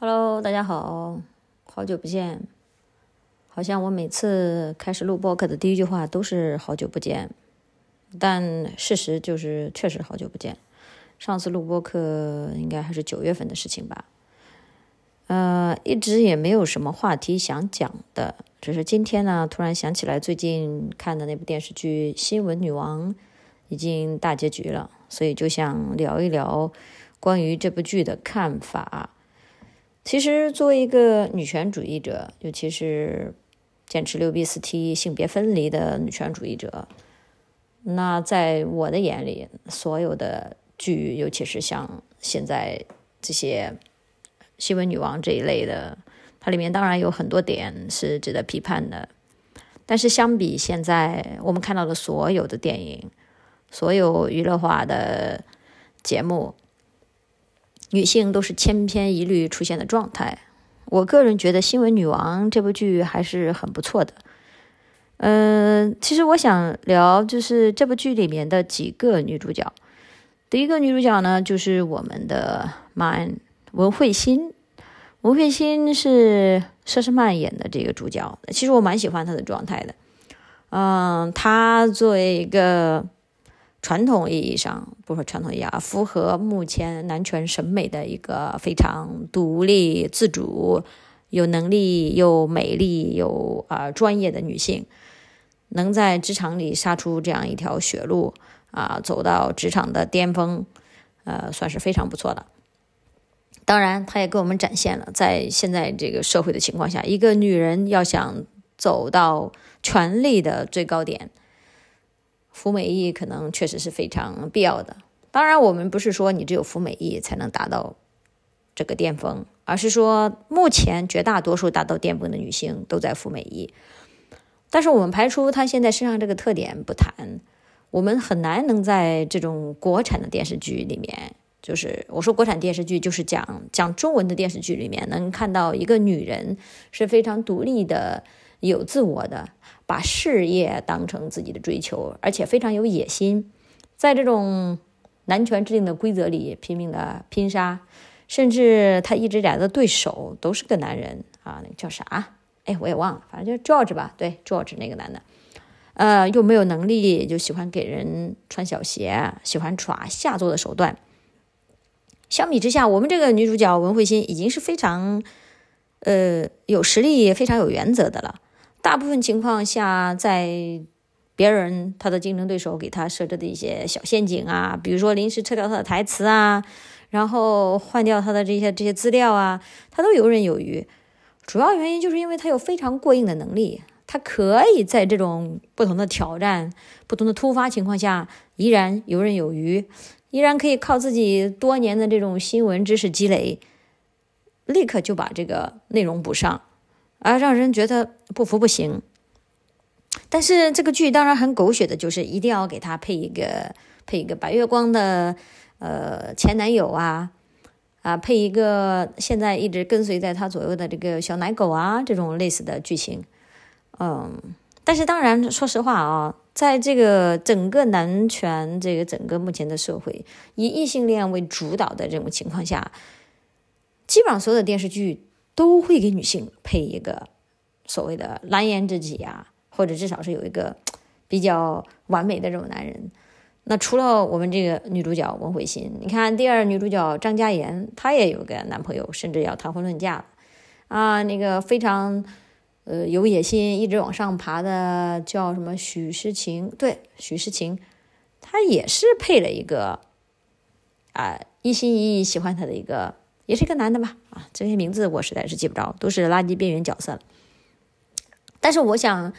Hello，大家好，好久不见。好像我每次开始录播客的第一句话都是“好久不见”，但事实就是确实好久不见。上次录播客应该还是九月份的事情吧。呃，一直也没有什么话题想讲的，只是今天呢，突然想起来最近看的那部电视剧《新闻女王》已经大结局了，所以就想聊一聊关于这部剧的看法。其实，作为一个女权主义者，尤其是坚持六 B 四 T 性别分离的女权主义者，那在我的眼里，所有的剧，尤其是像现在这些新闻女王这一类的，它里面当然有很多点是值得批判的。但是，相比现在我们看到的所有的电影、所有娱乐化的节目，女性都是千篇一律出现的状态。我个人觉得《新闻女王》这部剧还是很不错的。嗯，其实我想聊就是这部剧里面的几个女主角。第一个女主角呢，就是我们的曼文慧心。文慧心是佘诗曼演的这个主角，其实我蛮喜欢她的状态的。嗯，她作为一个。传统意义上，不说传统意义啊，符合目前男权审美的一个非常独立、自主、有能力、又美丽、又啊专业的女性，能在职场里杀出这样一条血路啊，走到职场的巅峰，呃，算是非常不错的。当然，她也给我们展现了，在现在这个社会的情况下，一个女人要想走到权力的最高点。服美役可能确实是非常必要的。当然，我们不是说你只有服美役才能达到这个巅峰，而是说目前绝大多数达到巅峰的女性都在服美役。但是我们排除她现在身上这个特点不谈，我们很难能在这种国产的电视剧里面，就是我说国产电视剧就是讲讲中文的电视剧里面，能看到一个女人是非常独立的。有自我的，把事业当成自己的追求，而且非常有野心，在这种男权制定的规则里拼命的拼杀，甚至他一直以来的对手都是个男人啊，那个叫啥？哎，我也忘了，反正就 George 吧，对，George 那个男的，呃，又没有能力，就喜欢给人穿小鞋，喜欢耍下作的手段。相比之下，我们这个女主角文慧心已经是非常，呃，有实力、非常有原则的了。大部分情况下，在别人他的竞争对手给他设置的一些小陷阱啊，比如说临时撤掉他的台词啊，然后换掉他的这些这些资料啊，他都游刃有余。主要原因就是因为他有非常过硬的能力，他可以在这种不同的挑战、不同的突发情况下依然游刃有余，依然可以靠自己多年的这种新闻知识积累，立刻就把这个内容补上。啊，让人觉得不服不行。但是这个剧当然很狗血的，就是一定要给他配一个配一个白月光的呃前男友啊啊，配一个现在一直跟随在他左右的这个小奶狗啊，这种类似的剧情。嗯，但是当然，说实话啊，在这个整个男权这个整个目前的社会以异性恋为主导的这种情况下，基本上所有的电视剧。都会给女性配一个所谓的蓝颜知己啊，或者至少是有一个比较完美的这种男人。那除了我们这个女主角文慧心，你看第二女主角张嘉妍，她也有个男朋友，甚至要谈婚论嫁了啊。那个非常呃有野心，一直往上爬的叫什么许诗晴？对，许诗晴，她也是配了一个啊一心一意喜欢她的一个。也是一个男的吧，啊，这些名字我实在是记不着，都是垃圾边缘角色了。但是我想，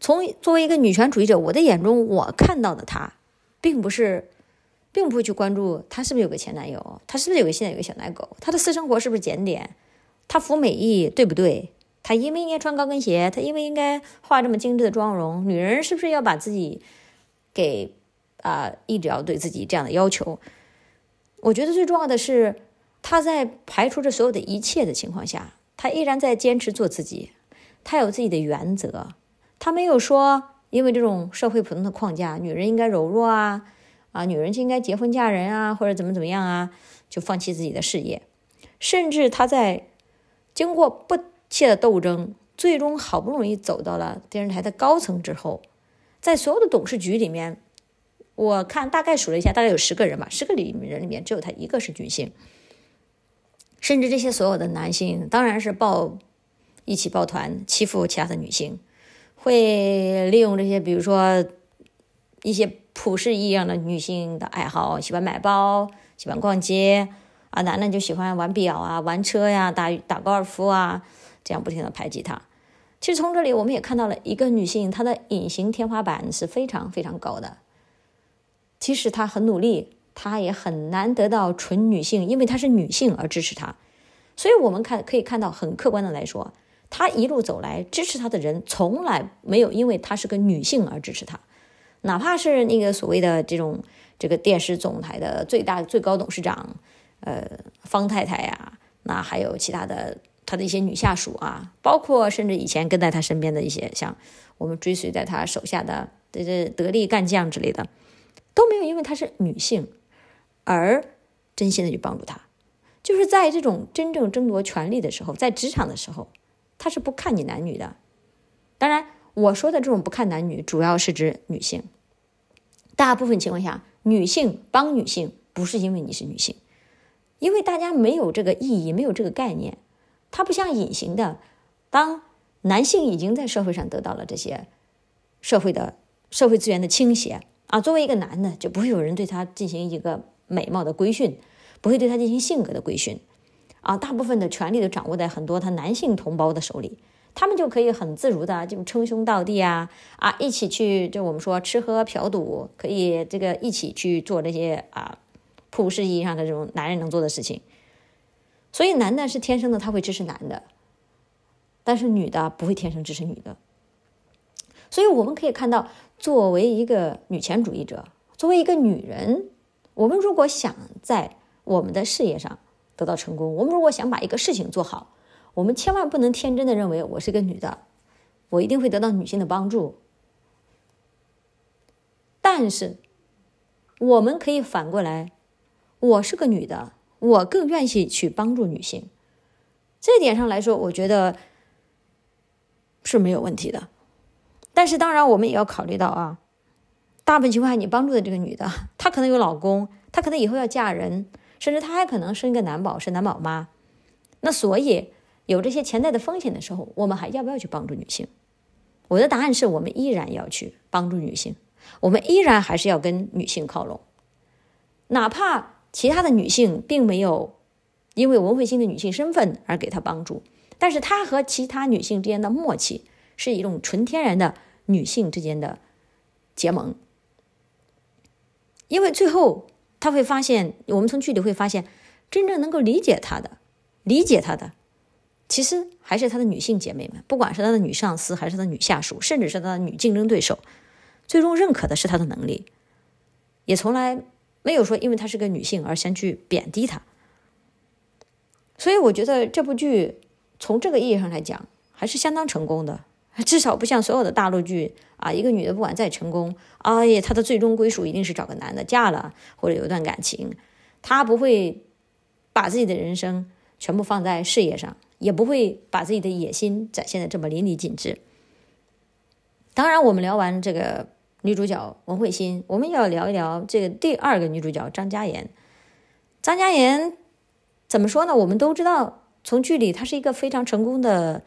从作为一个女权主义者，我的眼中，我看到的他，并不是，并不会去关注他是不是有个前男友，他是不是有个现在有个小奶狗，他的私生活是不是检点，他服美役对不对，他应不应该穿高跟鞋，他应不应该化这么精致的妆容，女人是不是要把自己给啊，一直要对自己这样的要求？我觉得最重要的是。他在排除着所有的一切的情况下，他依然在坚持做自己。他有自己的原则，他没有说因为这种社会普通的框架，女人应该柔弱啊，啊，女人就应该结婚嫁人啊，或者怎么怎么样啊，就放弃自己的事业。甚至他在经过不懈的斗争，最终好不容易走到了电视台的高层之后，在所有的董事局里面，我看大概数了一下，大概有十个人吧，十个里人里面只有他一个是女性。甚至这些所有的男性，当然是抱一起抱团欺负其他的女性，会利用这些，比如说一些普世意义上的女性的爱好，喜欢买包，喜欢逛街啊，男的就喜欢玩表啊，玩车呀，打打高尔夫啊，这样不停的排挤她。其实从这里我们也看到了一个女性，她的隐形天花板是非常非常高的，即使她很努力。她也很难得到纯女性，因为她是女性而支持她，所以我们看可以看到，很客观的来说，她一路走来支持她的人从来没有因为她是个女性而支持她，哪怕是那个所谓的这种这个电视总台的最大最高董事长，呃，方太太呀，那还有其他的她的一些女下属啊，包括甚至以前跟在她身边的一些像我们追随在她手下的这这得力干将之类的，都没有因为她是女性。而真心的去帮助他，就是在这种真正争夺权力的时候，在职场的时候，他是不看你男女的。当然，我说的这种不看男女，主要是指女性。大部分情况下，女性帮女性不是因为你是女性，因为大家没有这个意义，没有这个概念。它不像隐形的，当男性已经在社会上得到了这些社会的社会资源的倾斜啊，作为一个男的，就不会有人对他进行一个。美貌的规训，不会对他进行性格的规训，啊，大部分的权利都掌握在很多他男性同胞的手里，他们就可以很自如的就称兄道弟啊，啊，一起去就我们说吃喝嫖赌，可以这个一起去做这些啊，普世意义上的这种男人能做的事情。所以男的是天生的，他会支持男的，但是女的不会天生支持女的。所以我们可以看到，作为一个女权主义者，作为一个女人。我们如果想在我们的事业上得到成功，我们如果想把一个事情做好，我们千万不能天真的认为我是个女的，我一定会得到女性的帮助。但是，我们可以反过来，我是个女的，我更愿意去帮助女性。这点上来说，我觉得是没有问题的。但是，当然我们也要考虑到啊。大部分情况下，你帮助的这个女的，她可能有老公，她可能以后要嫁人，甚至她还可能生一个男宝，是男宝妈。那所以有这些潜在的风险的时候，我们还要不要去帮助女性？我的答案是我们依然要去帮助女性，我们依然还是要跟女性靠拢，哪怕其他的女性并没有因为文慧心的女性身份而给她帮助，但是她和其他女性之间的默契是一种纯天然的女性之间的结盟。因为最后他会发现，我们从剧里会发现，真正能够理解他的、理解他的，其实还是他的女性姐妹们，不管是他的女上司，还是他的女下属，甚至是他的女竞争对手，最终认可的是他的能力，也从来没有说因为她是个女性而先去贬低她。所以我觉得这部剧从这个意义上来讲，还是相当成功的。至少不像所有的大陆剧啊，一个女的不管再成功，哎呀，她的最终归属一定是找个男的嫁了，或者有一段感情，她不会把自己的人生全部放在事业上，也不会把自己的野心展现的这么淋漓尽致。当然，我们聊完这个女主角文慧心，我们要聊一聊这个第二个女主角张嘉妍。张嘉妍怎么说呢？我们都知道，从剧里她是一个非常成功的。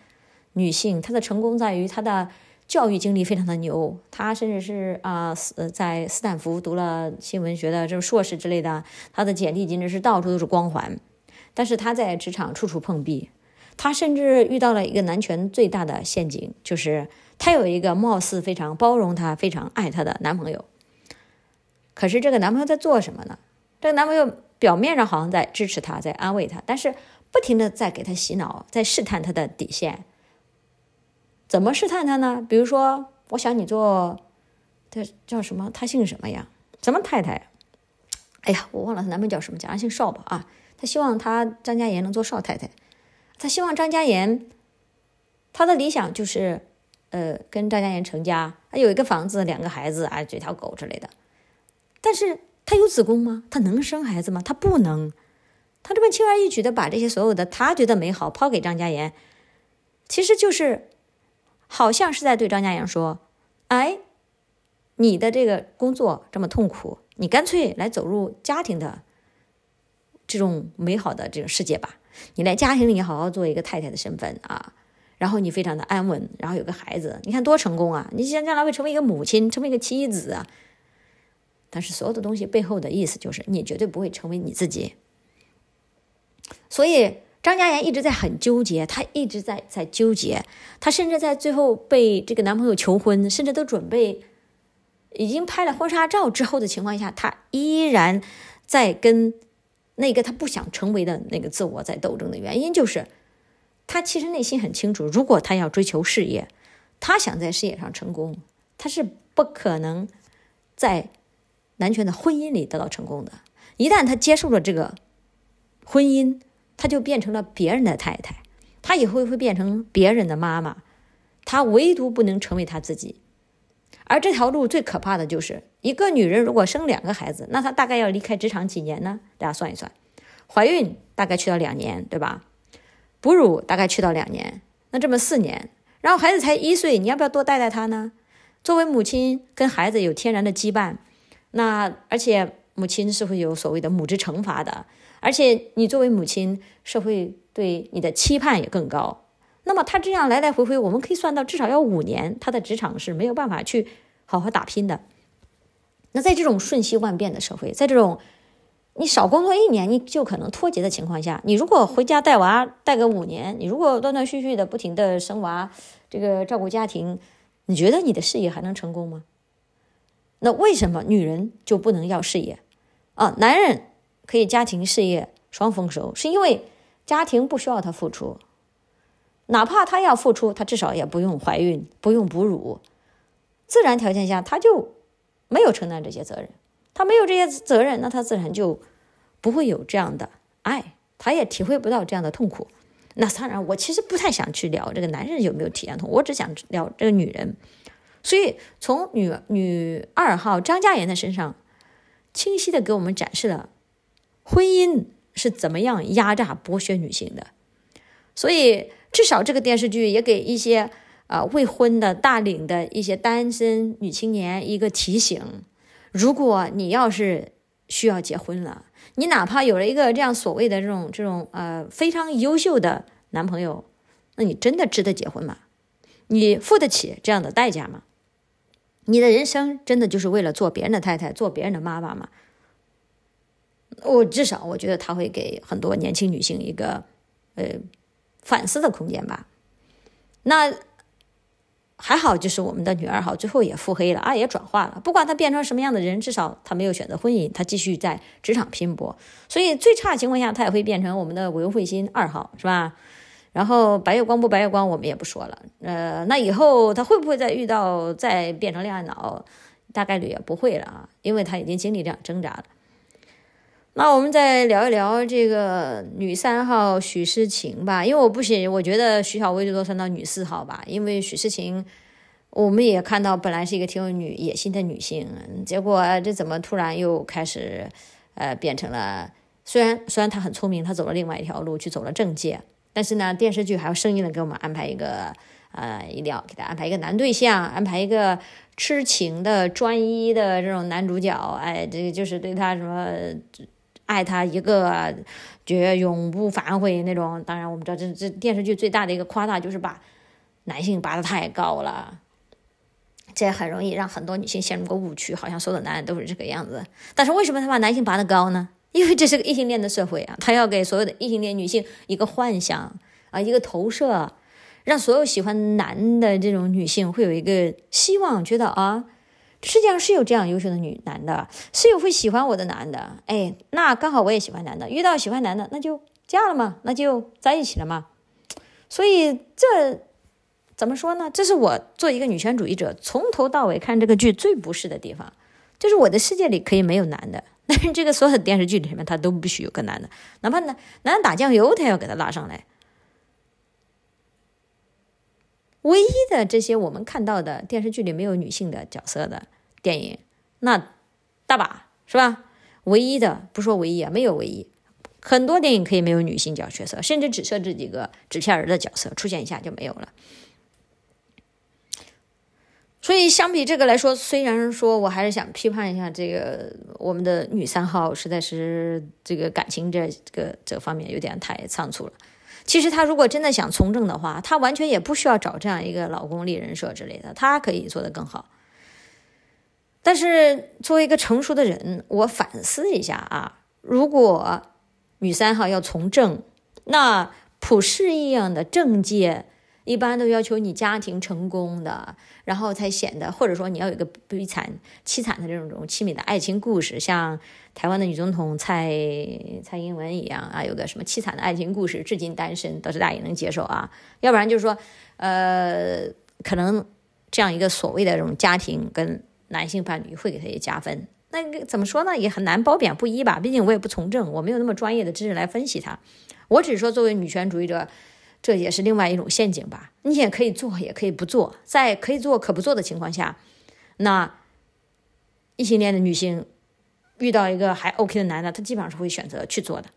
女性，她的成功在于她的教育经历非常的牛，她甚至是啊，斯在斯坦福读了新闻学的这种硕士之类的，她的简历简直是到处都是光环。但是她在职场处处碰壁，她甚至遇到了一个男权最大的陷阱，就是她有一个貌似非常包容她、非常爱她的男朋友。可是这个男朋友在做什么呢？这个男朋友表面上好像在支持她，在安慰她，但是不停的在给她洗脑，在试探她的底线。怎么试探他呢？比如说，我想你做，这叫什么？他姓什么呀？什么太太？哎呀，我忘了她男朋友叫什么，假如姓邵吧啊。他希望他张嘉妍能做邵太太，他希望张嘉妍，他的理想就是，呃，跟张嘉妍成家，有一个房子，两个孩子啊，这条狗之类的。但是他有子宫吗？他能生孩子吗？他不能。他这么轻而易举的把这些所有的他觉得美好抛给张嘉妍，其实就是好像是在对张嘉阳说：“哎，你的这个工作这么痛苦，你干脆来走入家庭的这种美好的这种世界吧。你来家庭里好好做一个太太的身份啊，然后你非常的安稳，然后有个孩子，你看多成功啊！你将将来会成为一个母亲，成为一个妻子啊。但是所有的东西背后的意思就是，你绝对不会成为你自己。”所以张嘉妍一直在很纠结，她一直在在纠结，她甚至在最后被这个男朋友求婚，甚至都准备已经拍了婚纱照之后的情况下，她依然在跟那个她不想成为的那个自我在斗争的原因，就是她其实内心很清楚，如果她要追求事业，她想在事业上成功，她是不可能在男权的婚姻里得到成功的。一旦她接受了这个。婚姻，她就变成了别人的太太，她以后会变成别人的妈妈，她唯独不能成为她自己。而这条路最可怕的就是，一个女人如果生两个孩子，那她大概要离开职场几年呢？大家算一算，怀孕大概去到两年，对吧？哺乳大概去到两年，那这么四年，然后孩子才一岁，你要不要多带带他呢？作为母亲，跟孩子有天然的羁绊，那而且母亲是会有所谓的母职惩罚的。而且你作为母亲，社会对你的期盼也更高。那么他这样来来回回，我们可以算到至少要五年，他的职场是没有办法去好好打拼的。那在这种瞬息万变的社会，在这种你少工作一年你就可能脱节的情况下，你如果回家带娃带个五年，你如果断断续续的不停的生娃，这个照顾家庭，你觉得你的事业还能成功吗？那为什么女人就不能要事业啊？男人？可以家庭事业双丰收，是因为家庭不需要他付出，哪怕他要付出，他至少也不用怀孕，不用哺乳，自然条件下他就没有承担这些责任，他没有这些责任，那他自然就不会有这样的爱，他也体会不到这样的痛苦。那当然，我其实不太想去聊这个男人有没有体验痛，我只想聊这个女人。所以从女女二号张嘉妍的身上，清晰的给我们展示了。婚姻是怎么样压榨剥削女性的？所以至少这个电视剧也给一些啊未婚的大龄的一些单身女青年一个提醒：如果你要是需要结婚了，你哪怕有了一个这样所谓的这种这种呃非常优秀的男朋友，那你真的值得结婚吗？你付得起这样的代价吗？你的人生真的就是为了做别人的太太、做别人的妈妈吗？我至少我觉得他会给很多年轻女性一个呃反思的空间吧。那还好，就是我们的女二号最后也腹黑了啊，也转化了。不管她变成什么样的人，至少她没有选择婚姻，她继续在职场拼搏。所以最差情况下，她也会变成我们的韦慧心二号，是吧？然后白月光不白月光，我们也不说了。呃，那以后她会不会再遇到再变成恋爱脑？大概率也不会了啊，因为她已经经历这样挣扎了。那我们再聊一聊这个女三号许诗晴吧，因为我不行，我觉得徐小薇最多算到女四号吧。因为许诗晴，我们也看到本来是一个挺有女野心的女性，结果这怎么突然又开始，呃，变成了虽然虽然她很聪明，她走了另外一条路，去走了政界，但是呢，电视剧还要生硬的给我们安排一个，呃，一定要给她安排一个男对象，安排一个痴情的专一的这种男主角，哎，这个就是对她什么。爱他一个，绝永不反悔那种。当然，我们知道这这电视剧最大的一个夸大就是把男性拔得太高了，这也很容易让很多女性陷入个误区，好像所有的男人都是这个样子。但是为什么他把男性拔得高呢？因为这是个异性恋的社会啊，他要给所有的异性恋女性一个幻想啊，一个投射，让所有喜欢男的这种女性会有一个希望，觉得啊。世界上是有这样优秀的女男的，是有会喜欢我的男的，哎，那刚好我也喜欢男的，遇到喜欢男的，那就嫁了嘛，那就在一起了嘛。所以这怎么说呢？这是我做一个女权主义者从头到尾看这个剧最不适的地方，就是我的世界里可以没有男的，但是这个所有的电视剧里面他都必须有个男的，哪怕男男人打酱油，他要给他拉上来。唯一的这些我们看到的电视剧里没有女性的角色的。电影那大把是吧？唯一的不说唯一啊，没有唯一，很多电影可以没有女性角角色，甚至只设置几个纸片人的角色出现一下就没有了。所以相比这个来说，虽然说我还是想批判一下这个我们的女三号，实在是这个感情这个这方面有点太仓促了。其实她如果真的想从政的话，她完全也不需要找这样一个老公立人设之类的，她可以做得更好。但是作为一个成熟的人，我反思一下啊，如果女三号要从政，那普世一样的政界。一般都要求你家庭成功的，然后才显得，或者说你要有一个悲惨、凄惨的这种种凄美的爱情故事，像台湾的女总统蔡蔡英文一样啊，有个什么凄惨的爱情故事，至今单身，倒是大家也能接受啊。要不然就是说，呃，可能这样一个所谓的这种家庭跟男性伴侣会给他也加分。那怎么说呢？也很难褒贬不一吧。毕竟我也不从政，我没有那么专业的知识来分析它。我只是说，作为女权主义者。这也是另外一种陷阱吧？你也可以做，也可以不做。在可以做可不做的情况下，那异性恋的女性遇到一个还 OK 的男的，她基本上是会选择去做的。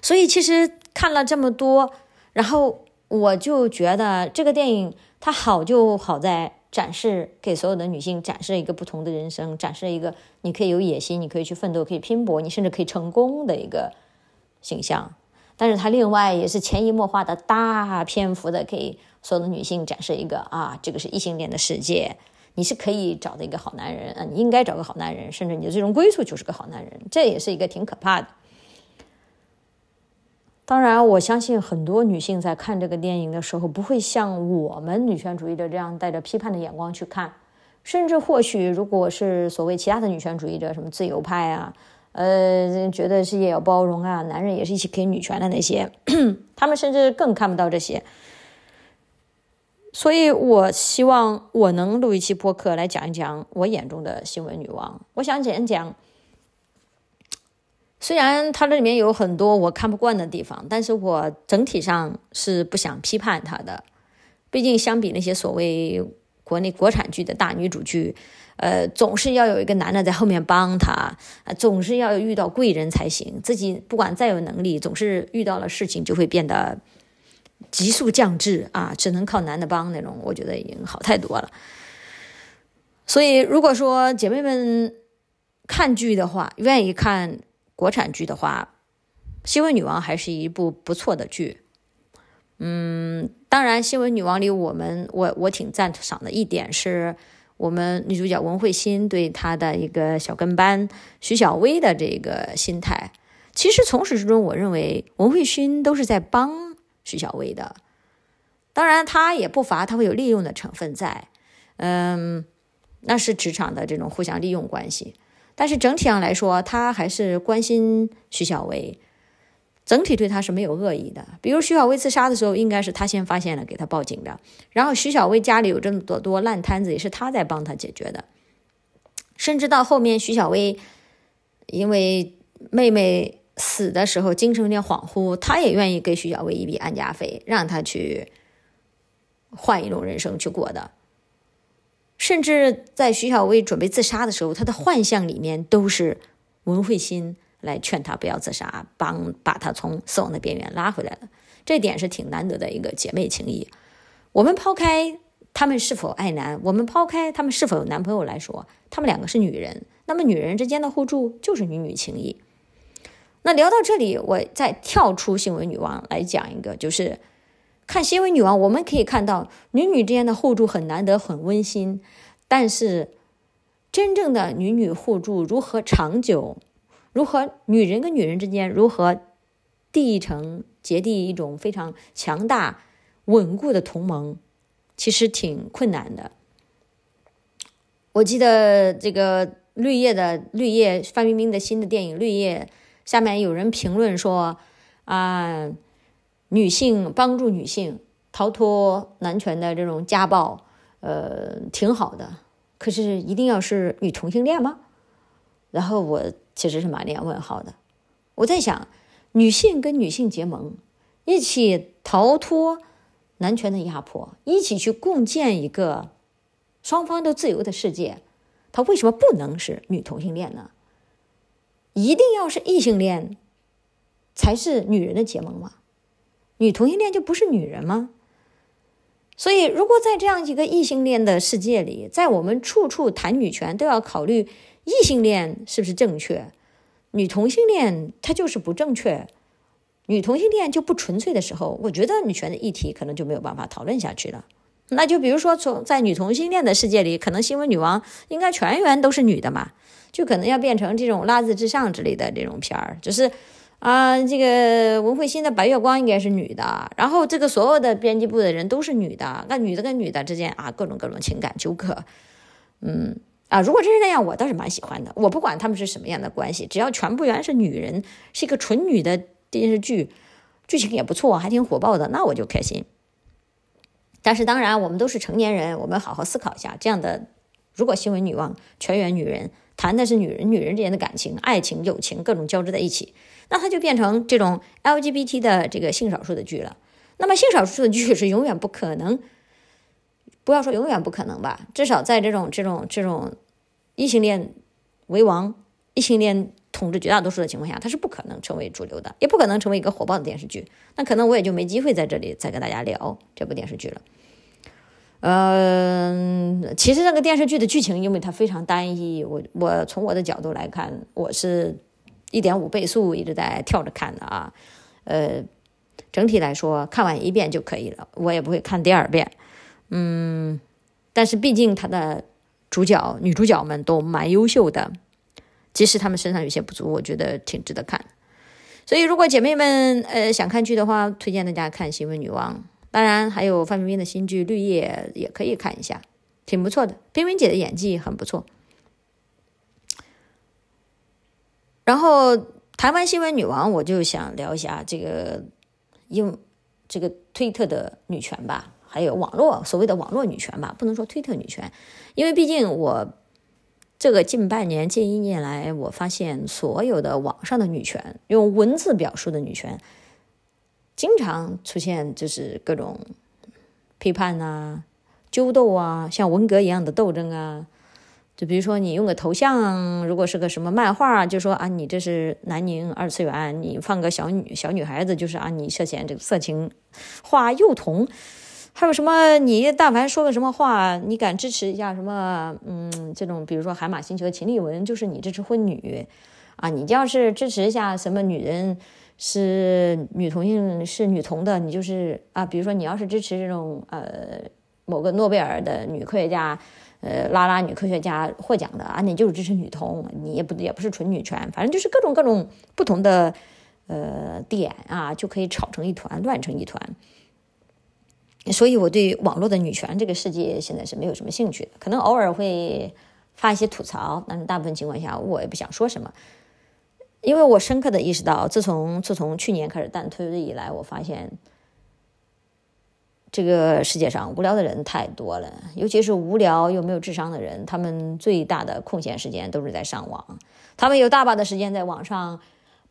所以其实看了这么多，然后我就觉得这个电影它好就好在展示给所有的女性展示一个不同的人生，展示一个你可以有野心，你可以去奋斗，可以拼搏，你甚至可以成功的一个形象。但是他另外也是潜移默化的大篇幅的给所有的女性展示一个啊，这个是异性恋的世界，你是可以找的一个好男人啊，你应该找个好男人，甚至你的最终归宿就是个好男人，这也是一个挺可怕的。当然，我相信很多女性在看这个电影的时候，不会像我们女权主义者这样带着批判的眼光去看，甚至或许如果是所谓其他的女权主义者，什么自由派啊。呃，觉得世界要包容啊，男人也是一起给女权的那些，他们甚至更看不到这些。所以我希望我能录一期播客来讲一讲我眼中的新闻女王。我想讲一讲，虽然它这里面有很多我看不惯的地方，但是我整体上是不想批判它的。毕竟相比那些所谓国内国产剧的大女主剧。呃，总是要有一个男的在后面帮他，总是要遇到贵人才行。自己不管再有能力，总是遇到了事情就会变得急速降智啊，只能靠男的帮那种。我觉得已经好太多了。所以，如果说姐妹们看剧的话，愿意看国产剧的话，《新闻女王》还是一部不错的剧。嗯，当然，《新闻女王》里我们我我挺赞赏的一点是。我们女主角文慧欣对她的一个小跟班徐小薇的这个心态，其实从始至终，我认为文慧欣都是在帮徐小薇的。当然，她也不乏她会有利用的成分在，嗯，那是职场的这种互相利用关系。但是整体上来说，他还是关心徐小薇。整体对他是没有恶意的。比如徐小薇自杀的时候，应该是他先发现了，给他报警的。然后徐小薇家里有这么多多烂摊子，也是他在帮他解决的。甚至到后面，徐小薇因为妹妹死的时候精神有点恍惚，他也愿意给徐小薇一笔安家费，让他去换一种人生去过的。甚至在徐小薇准备自杀的时候，他的幻象里面都是文慧心。来劝她不要自杀，帮把她从死亡的边缘拉回来了，这点是挺难得的一个姐妹情谊。我们抛开她们是否爱男，我们抛开她们是否有男朋友来说，她们两个是女人，那么女人之间的互助就是女女情谊。那聊到这里，我再跳出新闻女王来讲一个，就是看新闻女王，我们可以看到女女之间的互助很难得，很温馨，但是真正的女女互助如何长久？如何女人跟女人之间如何缔成结缔一种非常强大稳固的同盟，其实挺困难的。我记得这个绿叶的绿叶范冰冰的新的电影《绿叶》，下面有人评论说啊，女性帮助女性逃脱男权的这种家暴，呃，挺好的。可是一定要是女同性恋吗？然后我。其实是满脸问号的。我在想，女性跟女性结盟，一起逃脱男权的压迫，一起去共建一个双方都自由的世界，她为什么不能是女同性恋呢？一定要是异性恋才是女人的结盟吗？女同性恋就不是女人吗？所以，如果在这样一个异性恋的世界里，在我们处处谈女权，都要考虑异性恋是不是正确，女同性恋它就是不正确，女同性恋就不纯粹的时候，我觉得女权的议题可能就没有办法讨论下去了。那就比如说，从在女同性恋的世界里，可能新闻女王应该全员都是女的嘛，就可能要变成这种拉字至上之类的这种片儿，只是。啊，这个文慧欣的《白月光》应该是女的，然后这个所有的编辑部的人都是女的，那女的跟女的之间啊，各种各种情感纠葛，嗯啊，如果真是那样，我倒是蛮喜欢的。我不管他们是什么样的关系，只要全部原是女人，是一个纯女的电视剧，剧情也不错，还挺火爆的，那我就开心。但是当然，我们都是成年人，我们好好思考一下，这样的如果新闻女王全员女人，谈的是女人女人之间的感情、爱情、友情，各种交织在一起。那它就变成这种 LGBT 的这个性少数的剧了。那么性少数的剧是永远不可能，不要说永远不可能吧，至少在这种这种这种异性恋为王、异性恋统治绝大多数的情况下，它是不可能成为主流的，也不可能成为一个火爆的电视剧。那可能我也就没机会在这里再跟大家聊这部电视剧了。嗯，其实这个电视剧的剧情，因为它非常单一，我我从我的角度来看，我是。一点五倍速一直在跳着看的啊，呃，整体来说看完一遍就可以了，我也不会看第二遍。嗯，但是毕竟他的主角、女主角们都蛮优秀的，即使他们身上有些不足，我觉得挺值得看。所以，如果姐妹们呃想看剧的话，推荐大家看《新闻女王》，当然还有范冰冰的新剧《绿叶》也可以看一下，挺不错的。冰冰姐的演技很不错。然后台湾新闻女王，我就想聊一下这个用这个推特的女权吧，还有网络所谓的网络女权吧，不能说推特女权，因为毕竟我这个近半年、近一年来，我发现所有的网上的女权，用文字表述的女权，经常出现就是各种批判啊、纠斗啊，像文革一样的斗争啊。就比如说，你用个头像，如果是个什么漫画，就说啊，你这是南宁二次元；你放个小女小女孩子，就是啊，你涉嫌这个色情画幼童。还有什么？你但凡说个什么话，你敢支持一下什么？嗯，这种比如说海马星球的秦丽文，就是你支持婚女啊。你要是支持一下什么女人是女同性是女同的，你就是啊。比如说你要是支持这种呃某个诺贝尔的女科学家。呃，拉拉女科学家获奖的啊，你就是支持女同，你也不也不是纯女权，反正就是各种各种不同的呃点啊，就可以吵成一团，乱成一团。所以我对网络的女权这个世界现在是没有什么兴趣的，可能偶尔会发一些吐槽，但是大部分情况下我也不想说什么，因为我深刻的意识到，自从自从去年开始淡推以来，我发现。这个世界上无聊的人太多了，尤其是无聊又没有智商的人，他们最大的空闲时间都是在上网。他们有大把的时间在网上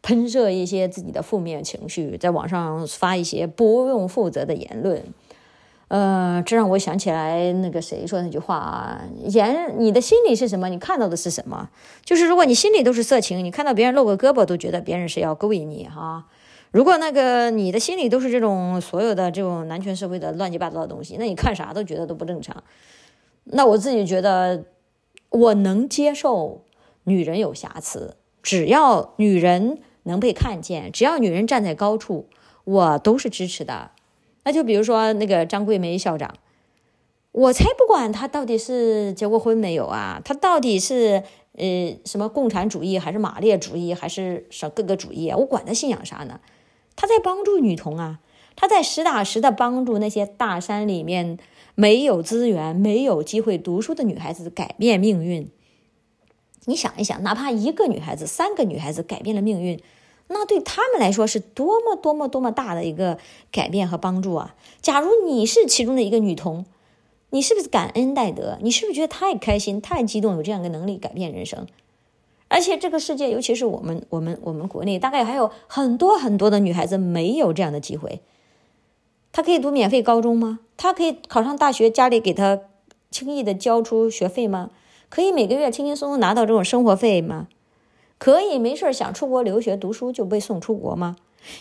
喷射一些自己的负面情绪，在网上发一些不用负责的言论。呃，这让我想起来那个谁说那句话啊：“言你的心里是什么，你看到的是什么。”就是如果你心里都是色情，你看到别人露个胳膊都觉得别人是要勾引你哈。如果那个你的心里都是这种所有的这种男权社会的乱七八糟的东西，那你看啥都觉得都不正常。那我自己觉得，我能接受女人有瑕疵，只要女人能被看见，只要女人站在高处，我都是支持的。那就比如说那个张桂梅校长，我才不管她到底是结过婚没有啊，她到底是呃什么共产主义还是马列主义还是什各个主义啊，我管她信仰啥呢？他在帮助女童啊，他在实打实的帮助那些大山里面没有资源、没有机会读书的女孩子改变命运。你想一想，哪怕一个女孩子、三个女孩子改变了命运，那对他们来说是多么多么多么大的一个改变和帮助啊！假如你是其中的一个女童，你是不是感恩戴德？你是不是觉得太开心、太激动，有这样一个能力改变人生？而且这个世界，尤其是我们、我们、我们国内，大概还有很多很多的女孩子没有这样的机会。她可以读免费高中吗？她可以考上大学，家里给她轻易的交出学费吗？可以每个月轻轻松松拿到这种生活费吗？可以没事想出国留学读书就被送出国吗？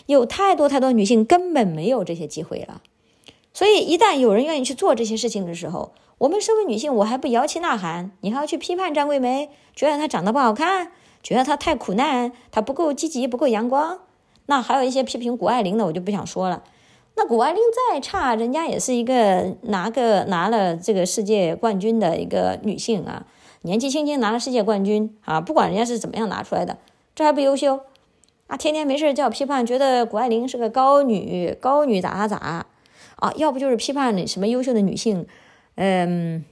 有太多太多女性根本没有这些机会了。所以，一旦有人愿意去做这些事情的时候，我们身为女性，我还不摇旗呐喊，你还要去批判张桂梅，觉得她长得不好看，觉得她太苦难，她不够积极，不够阳光。那还有一些批评谷爱凌的，我就不想说了。那谷爱凌再差，人家也是一个拿个拿了这个世界冠军的一个女性啊，年纪轻轻拿了世界冠军啊，不管人家是怎么样拿出来的，这还不优秀啊？天天没事叫批判，觉得谷爱凌是个高女，高女咋咋咋啊？要不就是批判什么优秀的女性，嗯，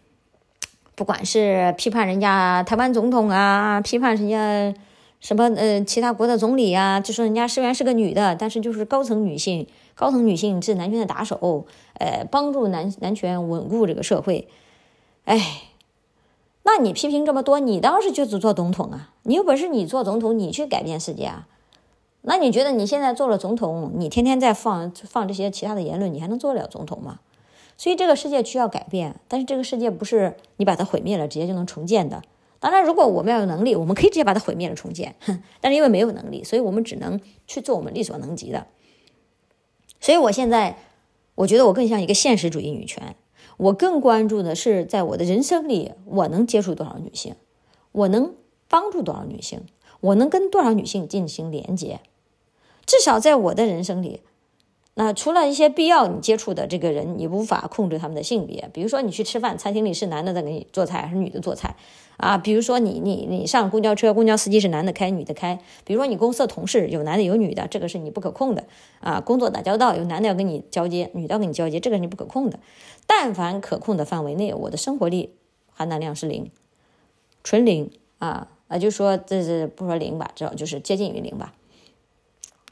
不管是批判人家台湾总统啊，批判人家。什么呃，其他国的总理啊，就说人家虽然是个女的，但是就是高层女性，高层女性是男权的打手，呃，帮助男男权稳固这个社会。哎，那你批评这么多，你当时就只做总统啊？你有本事你做总统，你去改变世界啊？那你觉得你现在做了总统，你天天在放放这些其他的言论，你还能做得了总统吗？所以这个世界需要改变，但是这个世界不是你把它毁灭了，直接就能重建的。当然，如果我们要有能力，我们可以直接把它毁灭了重建。但是因为没有能力，所以我们只能去做我们力所能及的。所以我现在，我觉得我更像一个现实主义女权。我更关注的是，在我的人生里，我能接触多少女性，我能帮助多少女性，我能跟多少女性进行连接。至少在我的人生里。那除了一些必要你接触的这个人，你无法控制他们的性别。比如说你去吃饭，餐厅里是男的在给你做菜，还是女的做菜啊？比如说你你你上公交车，公交司机是男的开，女的开。比如说你公司的同事有男的有女的，这个是你不可控的啊。工作打交道有男的要跟你交接，女的要跟你交接，这个是你不可控的。但凡可控的范围内，我的生活力含氮量是零，纯零啊啊，就说这是不说零吧，至少就是接近于零吧，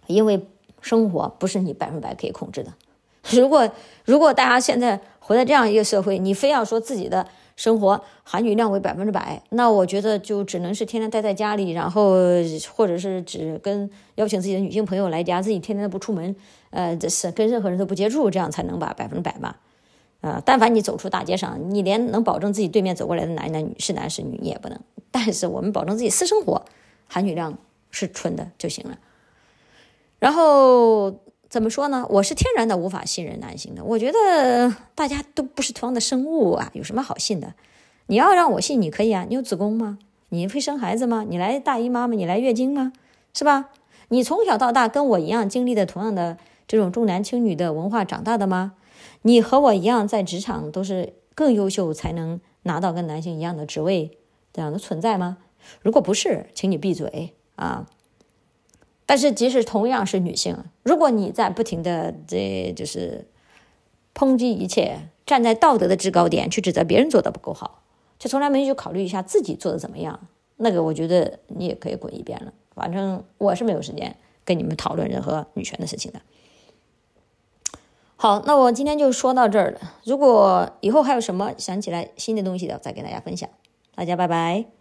因为。生活不是你百分百可以控制的。如果如果大家现在活在这样一个社会，你非要说自己的生活含氧量为百分之百，那我觉得就只能是天天待在家里，然后或者是只跟邀请自己的女性朋友来家，自己天天的不出门，呃，这是跟任何人都不接触，这样才能把百分之百吧。啊，但凡你走出大街上，你连能保证自己对面走过来的男男女是男是女，你也不能。但是我们保证自己私生活含氧量是纯的就行了。然后怎么说呢？我是天然的无法信任男性的。我觉得大家都不是同样的生物啊，有什么好信的？你要让我信，你可以啊。你有子宫吗？你会生孩子吗？你来大姨妈吗？你来月经吗？是吧？你从小到大跟我一样经历的同样的这种重男轻女的文化长大的吗？你和我一样在职场都是更优秀才能拿到跟男性一样的职位这样的存在吗？如果不是，请你闭嘴啊！但是，即使同样是女性，如果你在不停的这就是抨击一切，站在道德的制高点去指责别人做的不够好，就从来没去考虑一下自己做的怎么样，那个我觉得你也可以滚一边了。反正我是没有时间跟你们讨论任何女权的事情的。好，那我今天就说到这儿了。如果以后还有什么想起来新的东西的，再跟大家分享。大家拜拜。